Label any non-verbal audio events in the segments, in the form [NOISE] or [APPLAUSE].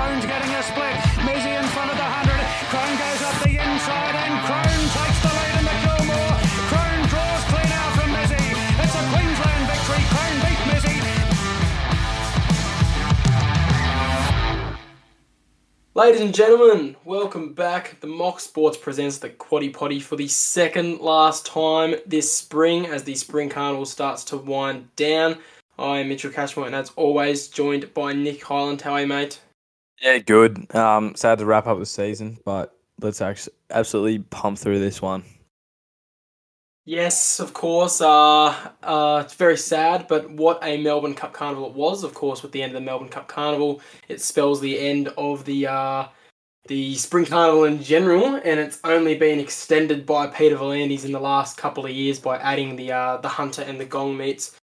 Crone's getting a split. Mizzy in front of the 100. Crone goes up the inside and Crone takes the lead in the. Crone draws clean out from Mizzy. It's a Queensland victory. Crone beat Mizzy. Ladies and gentlemen, welcome back. The Mock Sports presents the Quaddie Poddy for the second last time this spring as the Spring Carnival starts to wind down. I am Mitchell Cashmore and as always joined by Nick Highland. How are you, mate? Yeah, good. Um, sad to wrap up the season, but let's actually absolutely pump through this one. Yes, of course. Uh, uh, it's very sad, but what a Melbourne Cup Carnival it was. Of course, with the end of the Melbourne Cup Carnival, it spells the end of the uh, the Spring Carnival in general, and it's only been extended by Peter V'landys in the last couple of years by adding the uh, the Hunter and the Gong meets.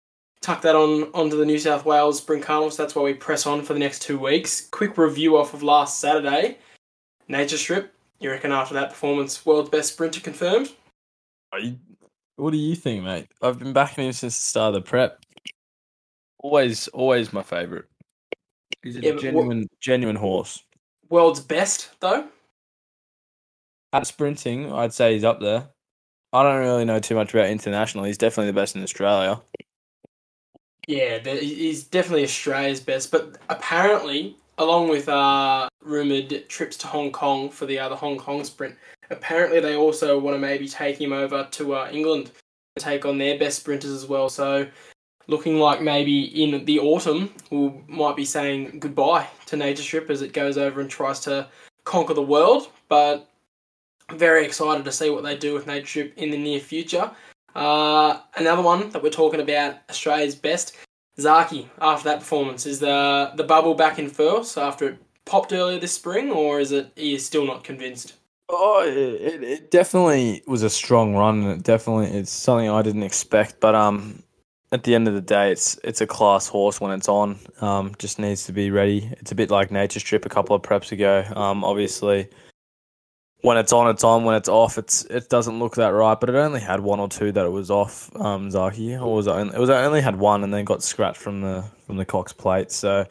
Tuck that on onto the New South Wales Spring Carnival, so that's why we press on for the next two weeks. Quick review off of last Saturday. Nature Strip. You reckon after that performance, world's best sprinter confirmed? You, what do you think, mate? I've been backing him since the start of the prep. Always, always my favourite. He's a Yeah, but what- genuine, genuine horse. World's best though. At sprinting, I'd say he's up there. I don't really know too much about international. He's definitely the best in Australia. Yeah, he's definitely Australia's best, but apparently, along with uh, rumored trips to Hong Kong for the other Hong Kong sprint, apparently they also want to maybe take him over to uh, England to take on their best sprinters as well. So, looking like maybe in the autumn we might be saying goodbye to Nature Strip as it goes over and tries to conquer the world. But very excited to see what they do with Nature Strip in the near future. Uh, another one that we're talking about, Australia's best, Zaki. After that performance, is the the bubble back in first after it popped earlier this spring, or is it is still not convinced? Oh, it, it, it definitely was a strong run, and it definitely it's something I didn't expect. But um, at the end of the day, it's it's a class horse when it's on. Um, just needs to be ready. It's a bit like Nature Strip a couple of preps ago. Um, obviously, when it's on, it's on. When it's off, it's it doesn't look that right. But it only had one or two that it was off. Um, Zaki, or was it? Only, it was only had one, and then got scratched from the from the Cox plate. So,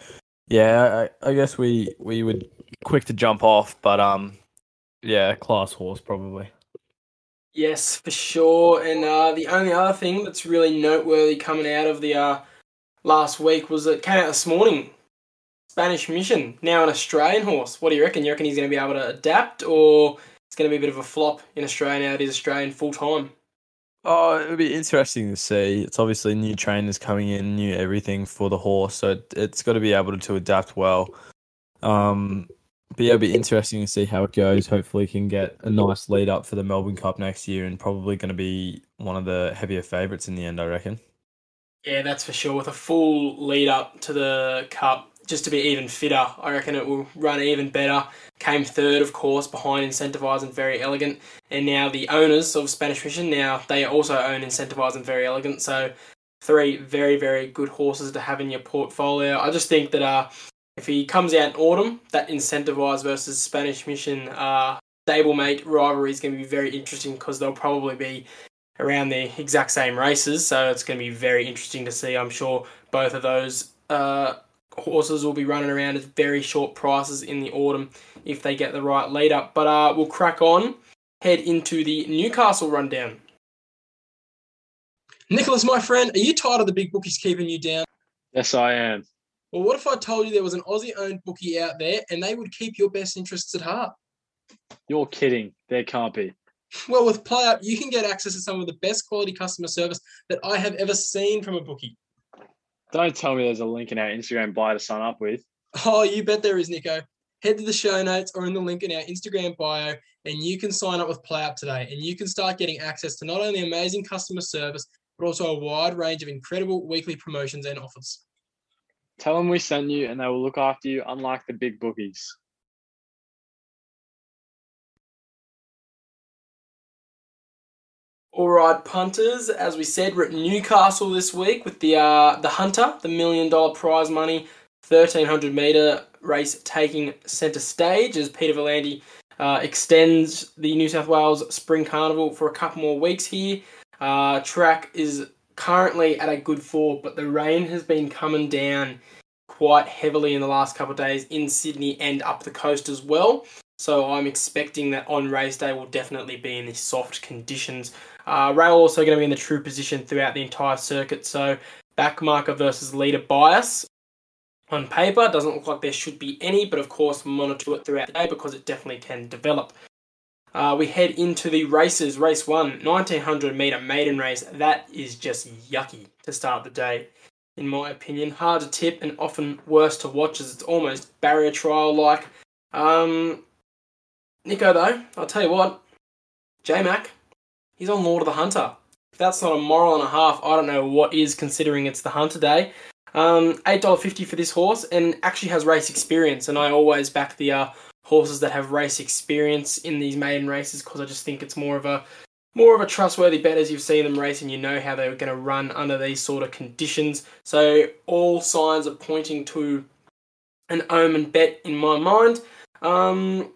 yeah, I, I guess we we would quick to jump off, but um. Yeah, class horse probably. Yes, for sure. And uh, the only other thing that's really noteworthy coming out of the uh, last week was it came out this morning. Spanish Mission, now an Australian horse. What do you reckon? You reckon he's going to be able to adapt, or it's going to be a bit of a flop in Australia now that he's Australian full time? Oh, it would be interesting to see. It's obviously new trainers coming in, new everything for the horse, so it, it's got to be able to, to adapt well. Um, but yeah, it'll be interesting to see how it goes. Hopefully, can get a nice lead up for the Melbourne Cup next year, and probably going to be one of the heavier favourites in the end. I reckon. Yeah, that's for sure. With a full lead up to the Cup, just to be even fitter, I reckon it will run even better. Came third, of course, behind Incentivise and Very Elegant. And now the owners of Spanish Mission, now they also own Incentivise and Very Elegant. So three very, very good horses to have in your portfolio. I just think that uh, if he comes out in autumn, that Incentivise versus Spanish Mission uh, stablemate rivalry is going to be very interesting because they'll probably be around the exact same races. So it's going to be very interesting to see. I'm sure both of those uh, horses will be running around at very short prices in the autumn if they get the right lead up. But uh, we'll crack on, head into the Newcastle rundown. Nicholas, my friend, are you tired of the big bookies keeping you down? Yes, I am. Well, what if I told you there was an Aussie owned bookie out there and they would keep your best interests at heart? You're kidding. There can't be. Well, with PlayUp, you can get access to some of the best quality customer service that I have ever seen from a bookie. Don't tell me there's a link in our Instagram bio to sign up with. Oh, you bet there is, Nico. Head to the show notes or in the link in our Instagram bio, and you can sign up with PlayUp today. And you can start getting access to not only amazing customer service, but also a wide range of incredible weekly promotions and offers. Tell them we sent you and they will look after you, unlike the big bookies. All right, punters. As we said, we're at Newcastle this week with the uh, the Hunter, the million dollar prize money, thirteen hundred meter race taking centre stage as Peter V'landys uh, extends the New South Wales Spring Carnival for a couple more weeks here. Uh, track is currently at a good four, but the rain has been coming down quite heavily in the last couple of days in Sydney and up the coast as well. So I'm expecting that on race day will definitely be in the soft conditions. Uh, Rail also going to be in the true position throughout the entire circuit. So back marker versus leader bias on paper doesn't look like there should be any, but of course monitor it throughout the day because it definitely can develop. Uh, we head into the races. Race one, 1900 meter maiden race. That is just yucky to start the day, in my opinion. Hard to tip and often worse to watch as it's almost barrier trial like. Um, Nico, though, I'll tell you what, J Mac, he's on Lord of the Hunter. If that's not a moral and a half, I don't know what is, considering it's the Hunter Day. Um, $8.50 for this horse and actually has race experience, and I always back the uh, horses that have race experience in these maiden races because I just think it's more of a more of a trustworthy bet as you've seen them race and you know how they're going to run under these sort of conditions. So all signs are pointing to an omen bet in my mind. Um,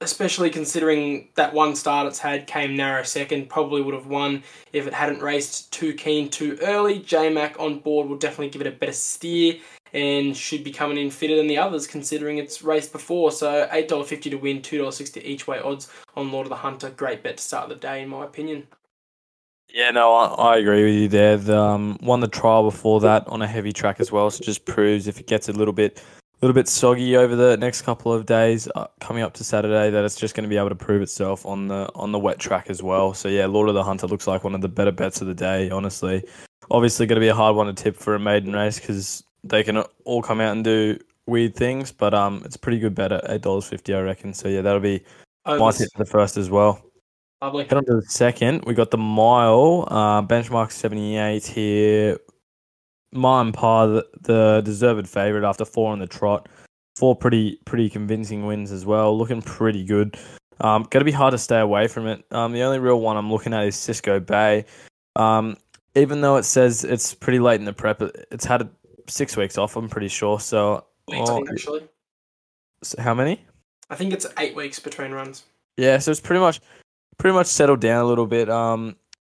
especially considering that one start it's had came narrow second, probably would have won if it hadn't raced too keen too early. J Mac on board will definitely give it a better steer and should be coming in fitter than the others considering it's raced before. So $8.50 to win, $2.60 each way odds on Lord of the Hunter. Great bet to start the day, in my opinion. Yeah, no, I, I agree with you there. The, um, won the trial before that on a heavy track as well, so just proves if it gets a little bit a little bit soggy over the next couple of days uh, coming up to Saturday that it's just going to be able to prove itself on the on the wet track as well. So yeah, Lord of the Hunter looks like one of the better bets of the day. Honestly, obviously going to be a hard one to tip for a maiden race because they can all come out and do weird things, but um, it's a pretty good bet at eight dollars fifty, I reckon. So yeah, that'll be Oh, my tip for the first as well. Lovely. Head on to the second. We got the mile uh, benchmark seventy eight here. Mine par the, the deserved favourite after four on the trot. Four pretty pretty convincing wins as well. Looking pretty good. Um, going to be hard to stay away from it. Um, the only real one I'm looking at is Cisco Bay. Um, even though it says it's pretty late in the prep, it- it's had six weeks off. I'm pretty sure. So, oh, actually. so how many? I think it's eight weeks between runs. Yeah, so it's pretty much pretty much settled down a little bit. Um,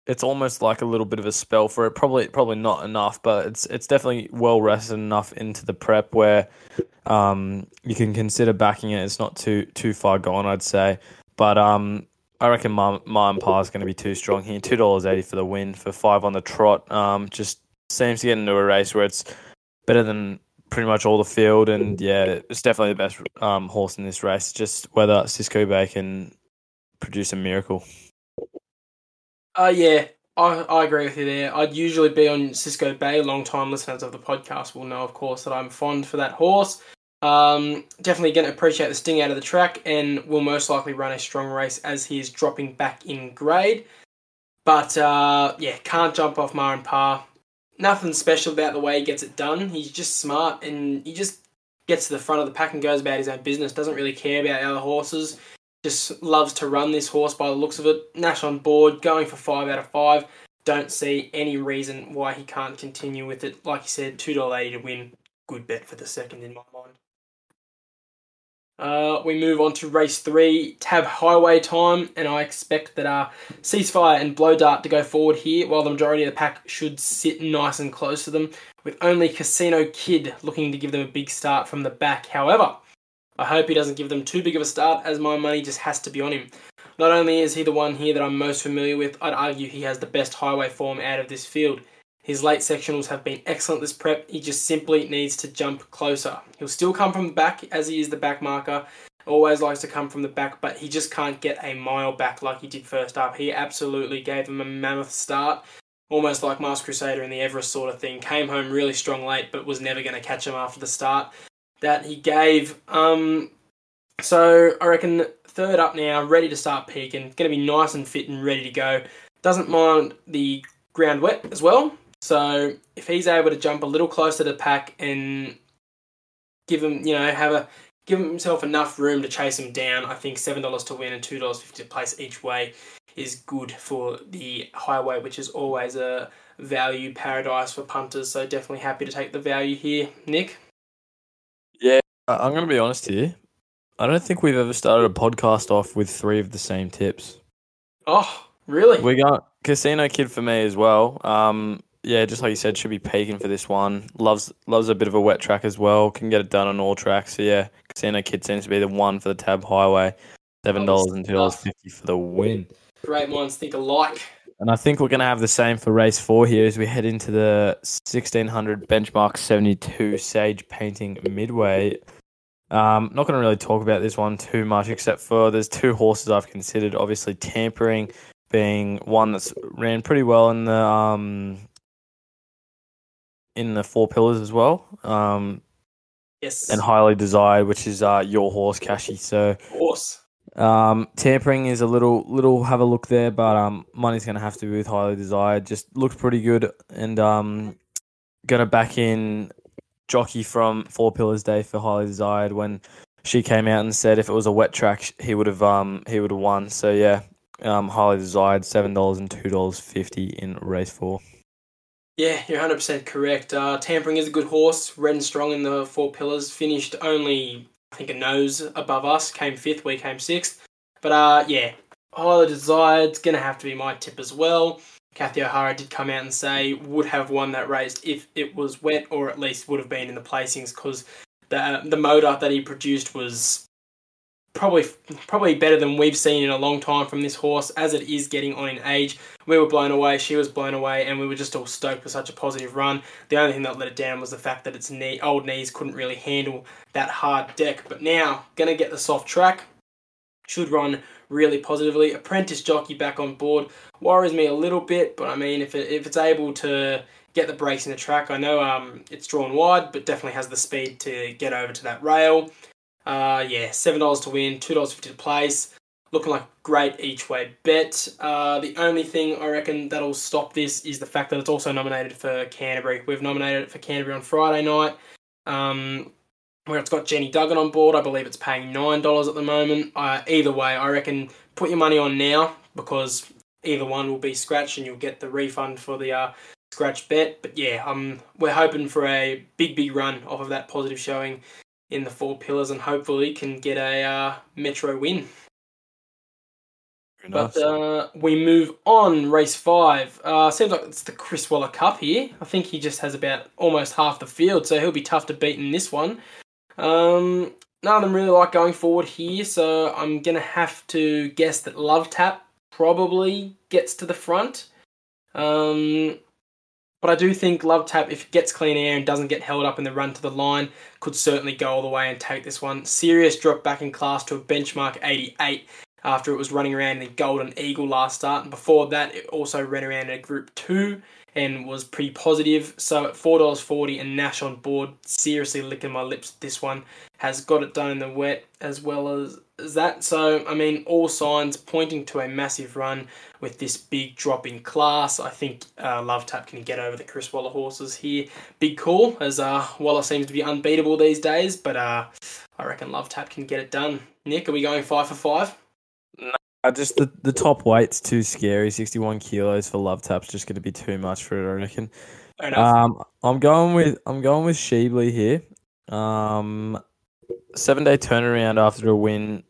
it's almost like a little bit of a spell for it. Probably probably not enough, but it's it's definitely well rested enough into the prep where um you can consider backing it. It's not too too far gone, I'd say. But um, I reckon my my par is going to be too strong here. Two dollars eighty for the win for five on the trot. Um, just seems to get into a race where it's better than pretty much all the field, and yeah, it's definitely the best um horse in this race. Just whether Cisco Bay can produce a miracle. Uh, yeah, I, I agree with you there. I'd usually be on Cisco Bay. Long time listeners of the podcast will know, of course, that I'm fond for that horse. Um, definitely going to appreciate the sting out of the track and will most likely run a strong race as he is dropping back in grade. But uh, yeah, can't jump off Mar and Par. Nothing special about the way he gets it done. He's just smart and he just gets to the front of the pack and goes about his own business. Doesn't really care about other horses just loves to run this horse by the looks of it. Nash on board, going for five out of five. Don't see any reason why he can't continue with it. Like you said, two dollar eighty to win. Good bet for the second in my mind. Uh, we move on to race three, Tab Highway time, and I expect that uh, Ceasefire and Blow Dart to go forward here, while the majority of the pack should sit nice and close to them, with only Casino Kid looking to give them a big start from the back. However, I hope he doesn't give them too big of a start, as my money just has to be on him. Not only is he the one here that I'm most familiar with, I'd argue he has the best highway form out of this field. His late sectionals have been excellent this prep, he just simply needs to jump closer. He'll still come from the back, as he is the back marker, always likes to come from the back, but he just can't get a mile back like he did first up. He absolutely gave him a mammoth start, almost like Masked Crusader in the Everest sort of thing. Came home really strong late, but was never going to catch him after the start that he gave. Um, so I reckon third up now, ready to start peaking. Going to be nice and fit and ready to go. Doesn't mind the ground wet as well. So if he's able to jump a little closer to the pack and give him, you know, have a give himself enough room to chase him down, I think seven dollars to win and two dollars fifty to place each way is good for the highway, which is always a value paradise for punters. So definitely happy to take the value here, Nick. I'm going to be honest here. I don't think we've ever started a podcast off with three of the same tips. Oh, really? We got Casino Kid for me as well. Um, yeah, just like you said, should be peaking for this one. Loves loves a bit of a wet track as well. Can get it done on all tracks. So yeah, Casino Kid seems to be the one for the Tab Highway. Seven dollars and two dollars fifty for the win. Great minds think alike. And I think we're going to have the same for race four here as we head into the 1600 benchmark 72 Sage Painting Midway. Um, not going to really talk about this one too much, except for there's two horses I've considered. Obviously, Tampering being one that's ran pretty well in the um, in the four pillars as well. Um, Yes. and highly desired, which is uh, your horse, Cashy. So of course. um, tampering is a little little have a look there, but um, money's gonna have to be with highly desired. Just looks pretty good, and um, gonna back in jockey from Four Pillars Day for highly desired when she came out and said if it was a wet track he would have um he would have won. So yeah, um, highly desired seven dollars and two dollars fifty in race four. Yeah, you're 100% correct. Uh, Tampering is a good horse. Red and strong in the four pillars. Finished only, I think, a nose above us. Came fifth, we came sixth. But uh, yeah, highly desired's to have to be my tip as well. Kathy O'Hara did come out and say would have won that race if it was wet, or at least would have been in the placings because the the motor that he produced was probably probably better than we've seen in a long time from this horse. As it is getting on in age, we were blown away. She was blown away, and we were just all stoked for such a positive run. The only thing that let it down was the fact that its knee, old knees couldn't really handle that hard deck. But now, gonna get the soft track. Should run really positively. Apprentice jockey back on board worries me a little bit, but I mean, if it, if it's able to get the brakes in the track, I know um it's drawn wide, but definitely has the speed to get over to that rail. Uh, yeah, seven dollars to win, two dollars fifty to place. Looking like great each way bet. Uh, the only thing I reckon that'll stop this is the fact that it's also nominated for Canterbury. We've nominated it for Canterbury on Friday night. Um, where it's got Jenny Duggan on board. I believe it's paying nine dollars at the moment. Uh, either way, I reckon put your money on now because either one will be scratched and you'll get the refund for the uh, scratch bet. But yeah, um, we're hoping for a big, big run off of that positive showing in the four pillars and hopefully can get a uh, Metro win. Very But uh, we move on, race five. Uh, seems like it's the Chris Waller Cup here. I think he just has about almost half the field, so he'll be tough to beat in this one. Um, none of them really like going forward here, so I'm gonna have to guess that Love Tap probably gets to the front. Um, but I do think Love Tap, if it gets clean air and doesn't get held up in the run to the line, could certainly go all the way and take this one. Serious drop back in class to a benchmark 88 after it was running around in the Golden Eagle last start. And before that, it also ran around in a Group 2 and was pretty positive. So at $4.40 and Nash on board, seriously licking my lips. This one has got it done in the wet as well as, as that. So, I mean, all signs pointing to a massive run with this big drop in class. I think uh, Love Tap can get over the Chris Waller horses here. Big call, as uh, Waller seems to be unbeatable these days, but uh, I reckon Love Tap can get it done. Nick, are we going five for five? Uh, just the, the top weight's too scary. 61 kilos for Love Tap's just going to be too much for it, I reckon. Um, I'm going with I'm going with Sheebley here. Um, seven day turnaround after a win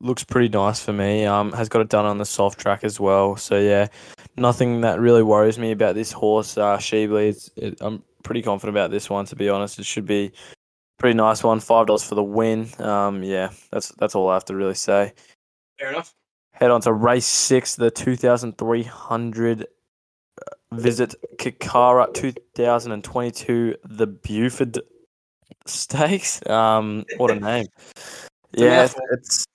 looks pretty nice for me. Um, has got it done on the soft track as well. So yeah, nothing that really worries me about this horse. Uh, Sheebley, it's, it, I'm pretty confident about this one. To be honest, it should be a pretty nice one. Five dollars for the win. Um, yeah, that's that's all I have to really say. Fair enough. Head on to race six, the 2,300 visit Kikara 2022, the Buford Stakes. Um, what a [LAUGHS] name! yeah, it's, it's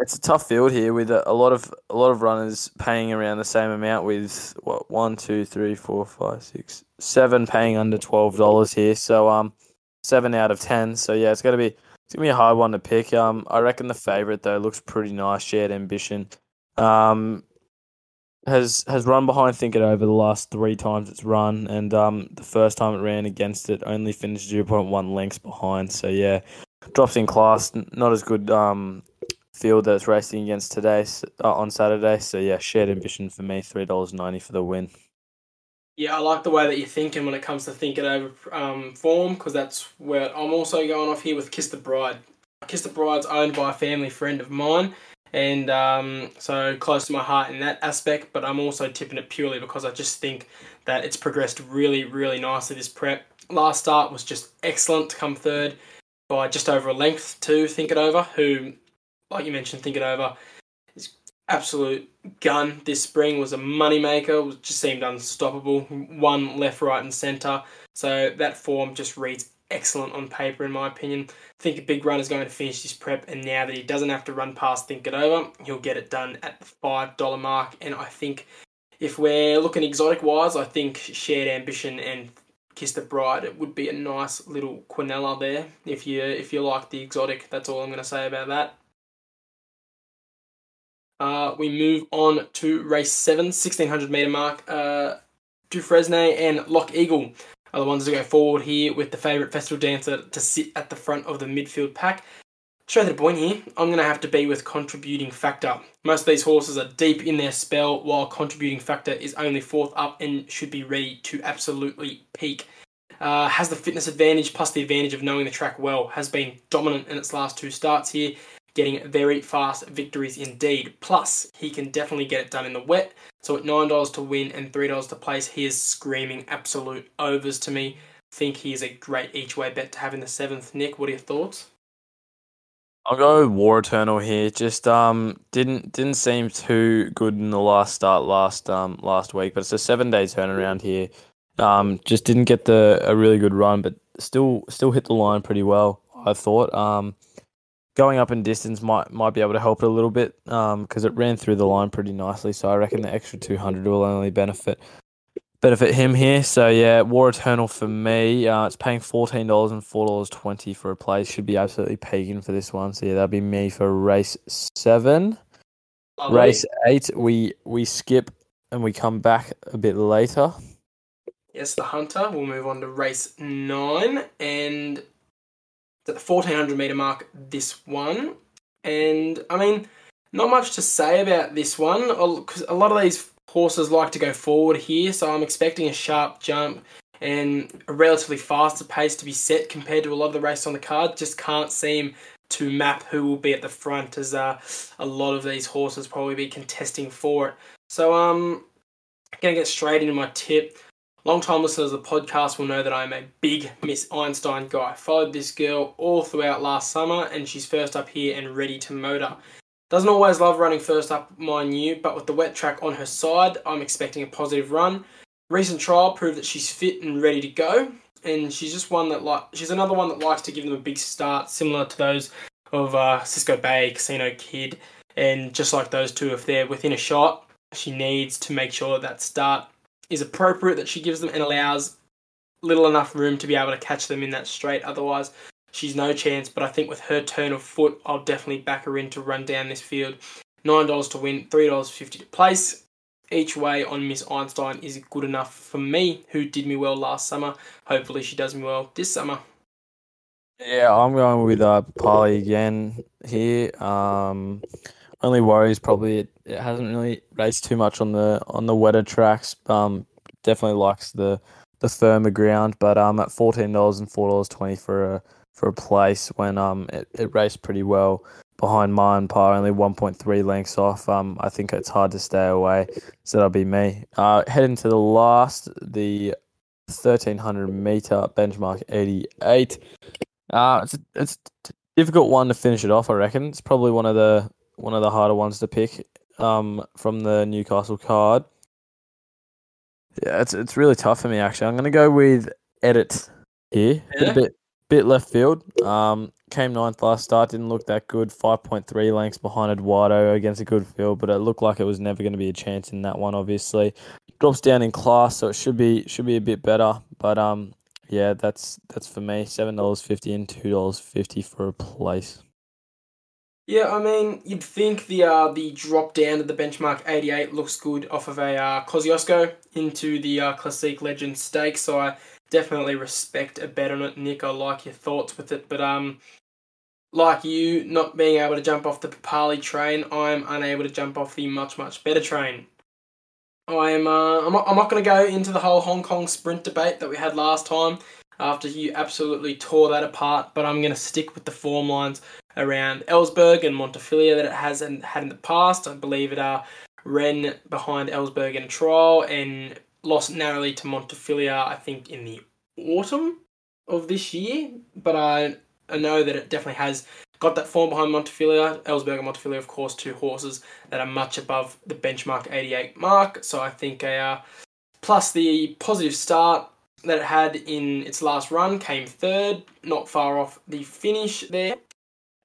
it's a tough field here with a, a lot of a lot of runners paying around the same amount. With what one, two, three, four, five, six, seven paying under twelve dollars here. So um, seven out of ten. So yeah, it's gonna be it's gonna be a hard one to pick. Um, I reckon the favorite though looks pretty nice. Shared ambition. Um, has has run behind Think It Over the last three times it's run, and um, the first time it ran against it only finished zero point one lengths behind. So yeah, drops in class. Not as good um field that it's racing against today uh, on Saturday. So yeah, shared ambition for me. Three dollars ninety for the win. Yeah, I like the way that you're thinking when it comes to think it over um, form because that's where I'm also going off here with Kiss the Bride. Kiss the Bride's owned by a family friend of mine, and um, so close to my heart in that aspect. But I'm also tipping it purely because I just think that it's progressed really, really nicely this prep. Last start was just excellent to come third by just over a length to Think It Over, who, like you mentioned, Think It Over is absolute gun this spring, was a moneymaker, just seemed unstoppable. One left, right, and centre. So that form just reads excellent on paper, in my opinion. I think a big run is going to finish this prep, and now that he doesn't have to run past Think It Over, he'll get it done at the $5 mark. And I think if we're looking exotic wise, I think Shared Ambition and Kiss the Bride it would be a nice little quinella there. If you if you like the exotic, that's all I'm going to say about that. Uh, we move on to race seven, 1600 meter mark. Uh, Dufresne and Lock Eagle are the ones to go forward here with the favourite festival dancer to sit at the front of the midfield pack. Straight the point here, I'm going to have to be with contributing factor. Most of these horses are deep in their spell, while contributing factor is only fourth up and should be ready to absolutely peak. Uh, has the fitness advantage plus the advantage of knowing the track well. Has been dominant in its last two starts here, getting very fast victories indeed. Plus, he can definitely get it done in the wet. So at nine dollars to win and three dollars to place, he is screaming absolute overs to me. Think he is a great each way bet to have in the seventh. Nick, what are your thoughts? I'll go War Eternal here. Just um didn't didn't seem too good in the last start last um last week, but it's a seven day turnaround here. Um, just didn't get the a really good run, but still still hit the line pretty well. I thought. Um, going up in distance might might be able to help it a little bit. Um, because it ran through the line pretty nicely. So I reckon the extra two hundred will only benefit benefit him here. So yeah, War Eternal for me. Uh, it's paying fourteen dollars and four dollars twenty for a place. Should be absolutely peaking for this one. So yeah, that'll be me for race seven. Lovely. Race eight, we we skip and we come back a bit later. Yes, the Hunter. We'll move on to race nine, and at the fourteen hundred meter mark. This one, and I mean, not much to say about this one because a lot of these horses like to go forward here, so I'm expecting a sharp jump and a relatively faster pace to be set compared to a lot of the races on the card. Just can't seem to map who will be at the front, as uh, a lot of these horses probably be contesting for it. So um, gonna get straight into my tip. Long time listeners of the podcast will know that I'm a big Miss Einstein guy. Followed this girl all throughout last summer, and she's first up here and ready to motor. Doesn't always love running first up, mind you, but with the wet track on her side, I'm expecting a positive run. Recent trial proved that she's fit and ready to go, and she's just one that like she's another one that likes to give them a big start, similar to those of uh, Cisco Bay, Casino Kid, and just like those two, if they're within a shot, she needs to make sure that start is appropriate that she gives them and allows little enough room to be able to catch them in that straight. Otherwise, she's no chance. But I think with her turn of foot, I'll definitely back her in to run down this field. Nine dollars to win, three dollars fifty to place. Each way on Miss Einstein is good enough for me, who did me well last summer. Hopefully, she does me well this summer. Yeah, I'm going with uh Polly again here. Um, only worry is probably it, it hasn't really raced too much on the on the wetter tracks. Um, definitely likes the the firmer ground, but um at fourteen dollars and four dollars twenty for a for a place when um it, it raced pretty well behind mine par only one point three lengths off. Um, I think it's hard to stay away, so that'll be me. Uh, heading to the last, the thirteen hundred meter benchmark eighty eight. Uh, it's it's a difficult one to finish it off. I reckon it's probably one of the one of the harder ones to pick. Um, from the Newcastle card. Yeah, it's it's really tough for me actually. I'm gonna go with Edit here. Yeah. A bit bit left field. Um, came ninth last start. Didn't look that good. Five point three lengths behind Eduardo against a good field, but it looked like it was never going to be a chance in that one. Obviously, drops down in class, so it should be should be a bit better. But um, yeah, that's that's for me. Seven dollars fifty and two dollars fifty for a place. Yeah, I mean, you'd think the uh, the drop down to the benchmark 88 looks good off of a uh, Kosciuszko into the uh, Classique Legend Stakes, so I definitely respect a bet on it, Nick. I like your thoughts with it, but um, like you, not being able to jump off the Papali train, I'm unable to jump off the much much better train. I'm uh, I'm not, I'm not going to go into the whole Hong Kong sprint debate that we had last time after you absolutely tore that apart, but I'm going to stick with the form lines around Ellsberg and Montefilia that it hasn't had in the past. I believe it uh, ran behind Ellsberg in a trial and lost narrowly to Montefilia, I think, in the autumn of this year. But I, I know that it definitely has got that form behind Montefilia. Ellsberg and Montefilia, of course, two horses that are much above the benchmark 88 mark. So I think a, uh, plus the positive start that it had in its last run came third, not far off the finish there.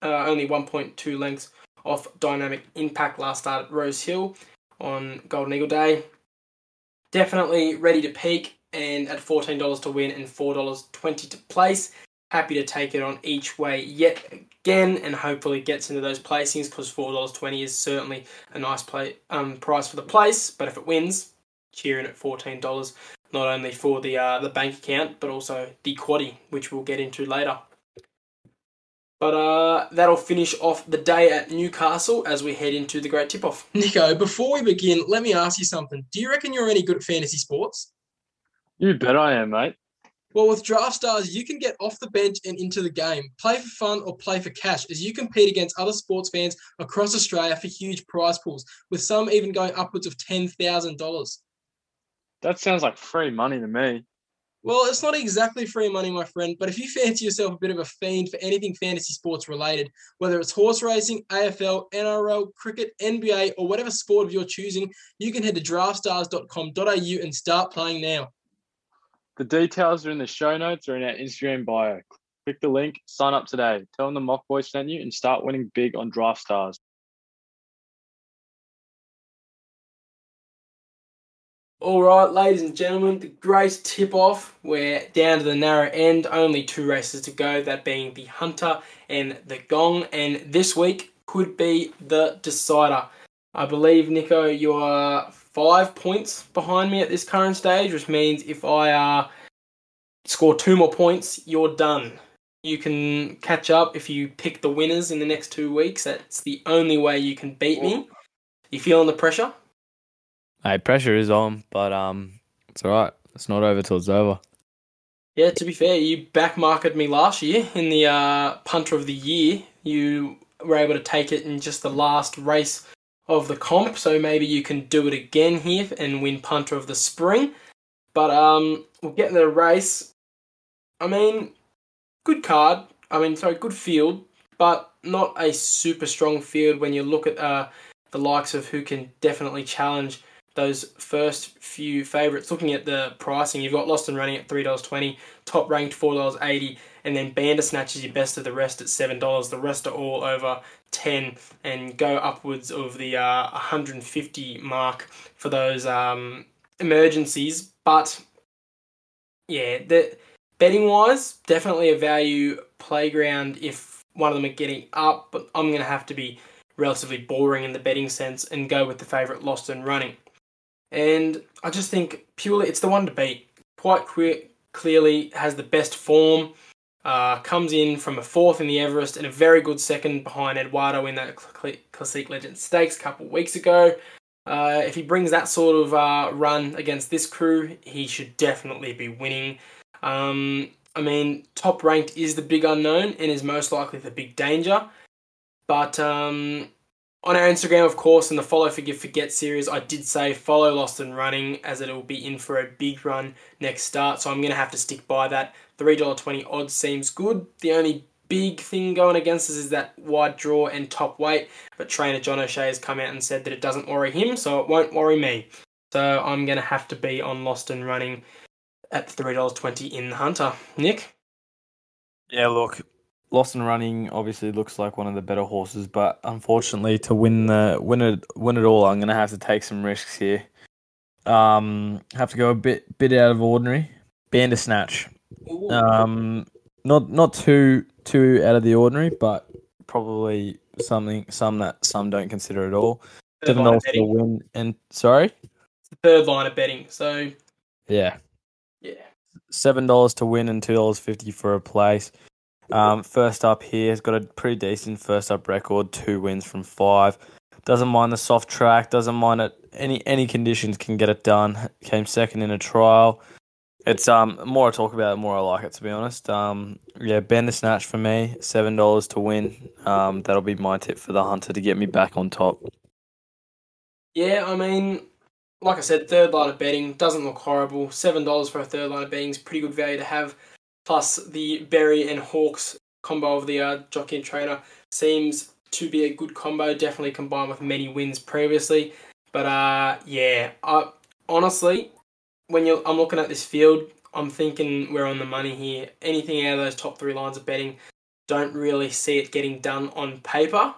Uh, only 1.2 lengths off Dynamic Impact last start at Rose Hill on Golden Eagle Day. Definitely ready to peak and at $14 to win and $4.20 to place. Happy to take it on each way yet again and hopefully gets into those placings because $4.20 is certainly a nice play, um, price for the place. But if it wins, cheering at $14, not only for the, uh, the bank account but also the quaddy, which we'll get into later. But uh, that'll finish off the day at Newcastle as we head into the great tip off. [LAUGHS] Nico, before we begin, let me ask you something. Do you reckon you're any good at fantasy sports? You bet I am, mate. Well, with Draft Stars, you can get off the bench and into the game. Play for fun or play for cash as you compete against other sports fans across Australia for huge prize pools, with some even going upwards of $10,000. That sounds like free money to me. Well, it's not exactly free money, my friend, but if you fancy yourself a bit of a fiend for anything fantasy sports related, whether it's horse racing, AFL, NRL, cricket, NBA, or whatever sport of your choosing, you can head to draftstars.com.au and start playing now. The details are in the show notes or in our Instagram bio. Click the link, sign up today. Tell them the Mock Boys sent you and start winning big on Draft All right, ladies and gentlemen, the great tip off. We're down to the narrow end, only two races to go, that being the Hunter and the Gong. And this week could be the decider. I believe, Nico, you are five points behind me at this current stage, which means if I uh, score two more points, you're done. You can catch up if you pick the winners in the next two weeks. That's the only way you can beat me. You feeling the pressure? Hey, pressure is on, but um, it's all right. It's not over till it's over. Yeah, to be fair, you backmarketed me last year in the uh, punter of the year. You were able to take it in just the last race of the comp, so maybe you can do it again here and win punter of the spring. But um, we'll get in the race. I mean, good card. I mean, sorry, good field, but not a super strong field when you look at uh, the likes of who can definitely challenge those first few favourites. Looking at the pricing, you've got Lost and Running at three dollars twenty, top ranked four dollars eighty, and then Bandersnatch is your best of the rest at seven dollars. The rest are all over ten and go upwards of the uh, 150 mark for those um, emergencies. But yeah, the betting wise, definitely a value playground if one of them are getting up. But I'm going to have to be relatively boring in the betting sense and go with the favourite Lost and Running. And I just think purely it's the one to beat. Quite que- clearly has the best form. Uh, comes in from a fourth in the Everest and a very good second behind Eduardo in that Classique Legend Stakes a couple weeks ago. Uh, if he brings that sort of uh, run against this crew, he should definitely be winning. Um, I mean, top ranked is the big unknown and is most likely the big danger. But um, on our Instagram, of course, in the Follow Forgive Forget series, I did say follow Lost and Running as it will be in for a big run next start. So I'm going to have to stick by that. $3.20 odds seems good. The only big thing going against us is that wide draw and top weight. But trainer John O'Shea has come out and said that it doesn't worry him, so it won't worry me. So I'm going to have to be on Lost and Running at $3.20 in the Hunter. Nick? Yeah, look, Lost and Running obviously looks like one of the better horses, but unfortunately, to win the win it win it all, I'm gonna have to take some risks here. Um, have to go a bit bit out of ordinary. Bandersnatch. Um, not not too too out of the ordinary, but probably something some that some don't consider at all. Seven dollars to win, and sorry, it's the third line of betting. So yeah, yeah, seven dollars to win and two dollars fifty for a place. Um, first up here has got a pretty decent first up record, two wins from five. Doesn't mind the soft track, doesn't mind it. Any any conditions can get it done. Came second in a trial. It's um more I talk about it, more I like it to be honest. Um yeah, Bandersnatch for me, seven dollars to win. Um that'll be my tip for the hunter to get me back on top. Yeah, I mean, like I said, third line of betting doesn't look horrible. Seven dollars for a third line of betting is pretty good value to have. Plus the Berry and Hawks combo of the uh, jockey and trainer seems to be a good combo. Definitely combined with many wins previously. But uh, yeah, I, honestly, when you I'm looking at this field, I'm thinking we're on the money here. Anything out of those top three lines of betting, don't really see it getting done on paper.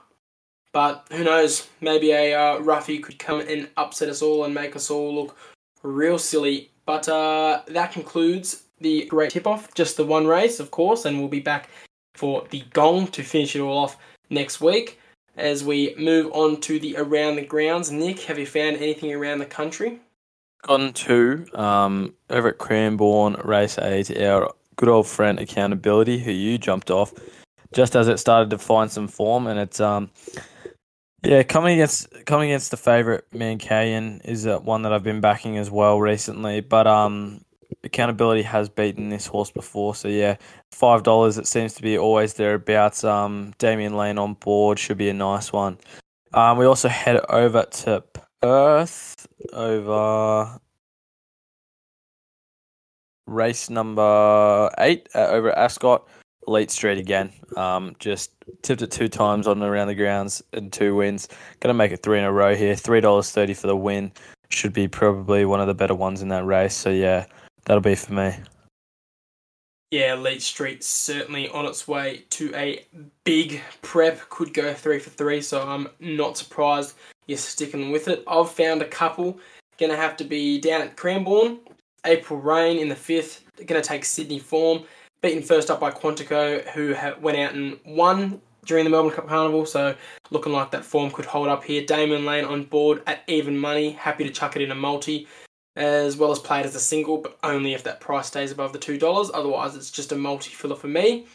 But who knows? Maybe a uh, roughie could come and upset us all and make us all look real silly. But uh, that concludes the great tip off. Just the one race, of course, and we'll be back for the gong to finish it all off next week. As we move on to the around the grounds, Nick, have you found anything around the country? Gone to um, over at Cranbourne Race 8, our good old friend Accountability, who you jumped off just as it started to find some form, and it's um yeah coming against coming against the favourite Mankayan is uh, one that I've been backing as well recently, but um accountability has beaten this horse before, so yeah, five dollars it seems to be always thereabouts. Um, Damian Lane on board should be a nice one. Um, we also head over to Perth over race number eight uh, over Ascot. Elite Street again. Um, just tipped it two times on around the grounds and two wins. Going to make it three in a row here. Three dollars thirty for the win. Should be probably one of the better ones in that race. So yeah, that'll be for me. Yeah, Elite Street certainly on its way to a big prep. Could go three for three, so I'm not surprised you're sticking with it. I've found a couple. Gonna have to be down at Cranbourne. April Rain in the fifth. Gonna take Sydney form beaten first up by Quantico, who ha- went out and won during the Melbourne Cup Carnival. So looking like that form could hold up here. Damian Lane on board at even money, happy to chuck it in a multi, as well as play it as a single, but only if that price stays above the two dollars. Otherwise, it's just a multi filler for me.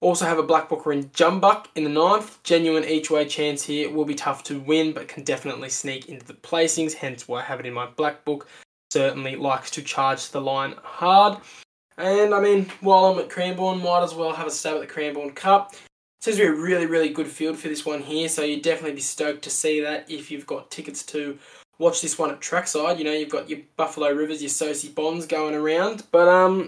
Also have a Black Booker in Jumbuck in the ninth. Genuine each way chance here will be tough to win, but can definitely sneak into the placings. Hence why I have it in my Black Book. Certainly likes to charge the line hard. And I mean, while I'm at Cranbourne, might as well have a stab at the Cranbourne Cup. Seems to be a really, really good field for this one here, so you'd definitely be stoked to see that if you've got tickets to watch this one at trackside. You know, you've got your Buffalo Rivers, your Sosie Bonds going around, but um,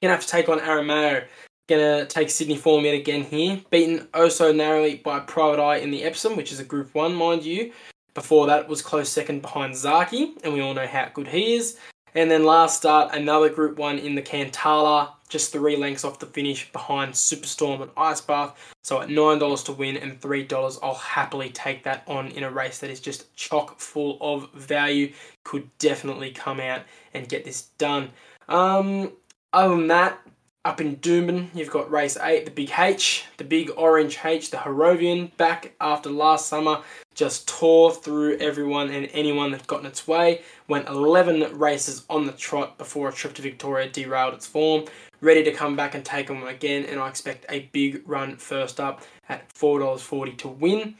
you're gonna have to take on Aramayo. Gonna take Sydney form yet again here, beaten oh so narrowly by Private Eye in the Epsom, which is a Group One, mind you. Before that was close second behind Zaki, and we all know how good he is. And then last start, another Group 1 in the Cantala, just three lengths off the finish behind Superstorm and Ice Bath. So at $9 to win and $3, I'll happily take that on in a race that is just chock full of value. Could definitely come out and get this done. Um, other than that, up in Doomben, you've got race 8, the big H, the big orange H, the Harrovian, back after last summer, just tore through everyone and anyone that got in its way. Went 11 races on the trot before a trip to Victoria derailed its form. Ready to come back and take them again, and I expect a big run first up at $4.40 to win.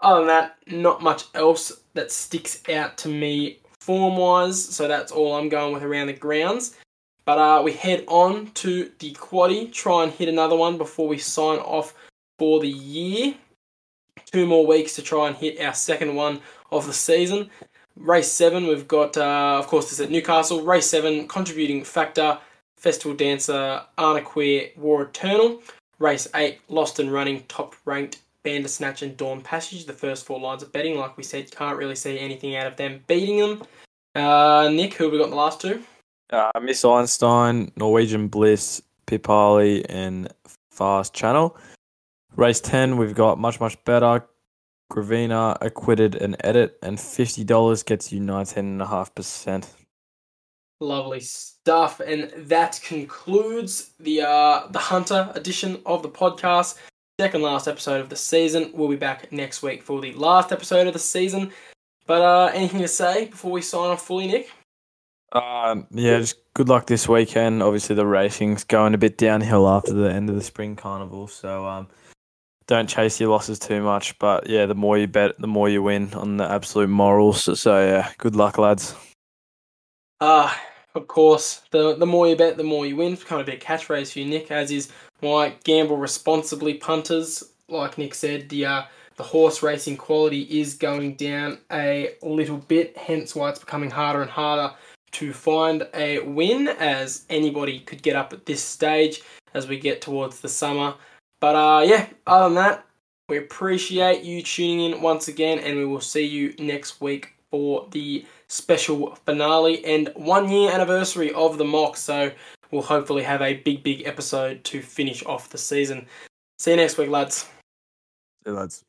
Other than that, not much else that sticks out to me form wise, so that's all I'm going with around the grounds. But uh, we head on to the quaddy, try and hit another one before we sign off for the year. Two more weeks to try and hit our second one of the season. Race 7, we've got, uh, of course, this at Newcastle. Race 7, contributing factor, festival dancer, Anna Queer, War Eternal. Race 8, Lost and Running, top ranked Bandersnatch and Dawn Passage. The first four lines of betting, like we said, can't really see anything out of them beating them. Uh, Nick, who have we got in the last two? Uh, Miss Einstein, Norwegian Bliss, Pipali, and Fast Channel. Race 10, we've got much, much better. Gravina, Acquitted, and Edit, and $50 gets you 19.5%. Lovely stuff, and that concludes the uh, the Hunter edition of the podcast. Second last episode of the season. We'll be back next week for the last episode of the season. But uh, anything to say before we sign off fully, Nick? Um, yeah, just good luck this weekend. Obviously, the racing's going a bit downhill after the end of the spring carnival, so um, don't chase your losses too much. But yeah, the more you bet, the more you win on the absolute morals. So, so yeah, good luck, lads. Ah, uh, of course, the the more you bet, the more you win. It's kind of a bit catchphrase for you, Nick, as is my gamble responsibly punters. Like Nick said, the uh, the horse racing quality is going down a little bit, hence why it's becoming harder and harder to find a win, as anybody could get up at this stage as we get towards the summer. But uh, yeah, other than that, we appreciate you tuning in once again, and we will see you next week for the special finale and one year anniversary of the mock. So we'll hopefully have a big, big episode to finish off the season. See you next week, lads. See you, lads.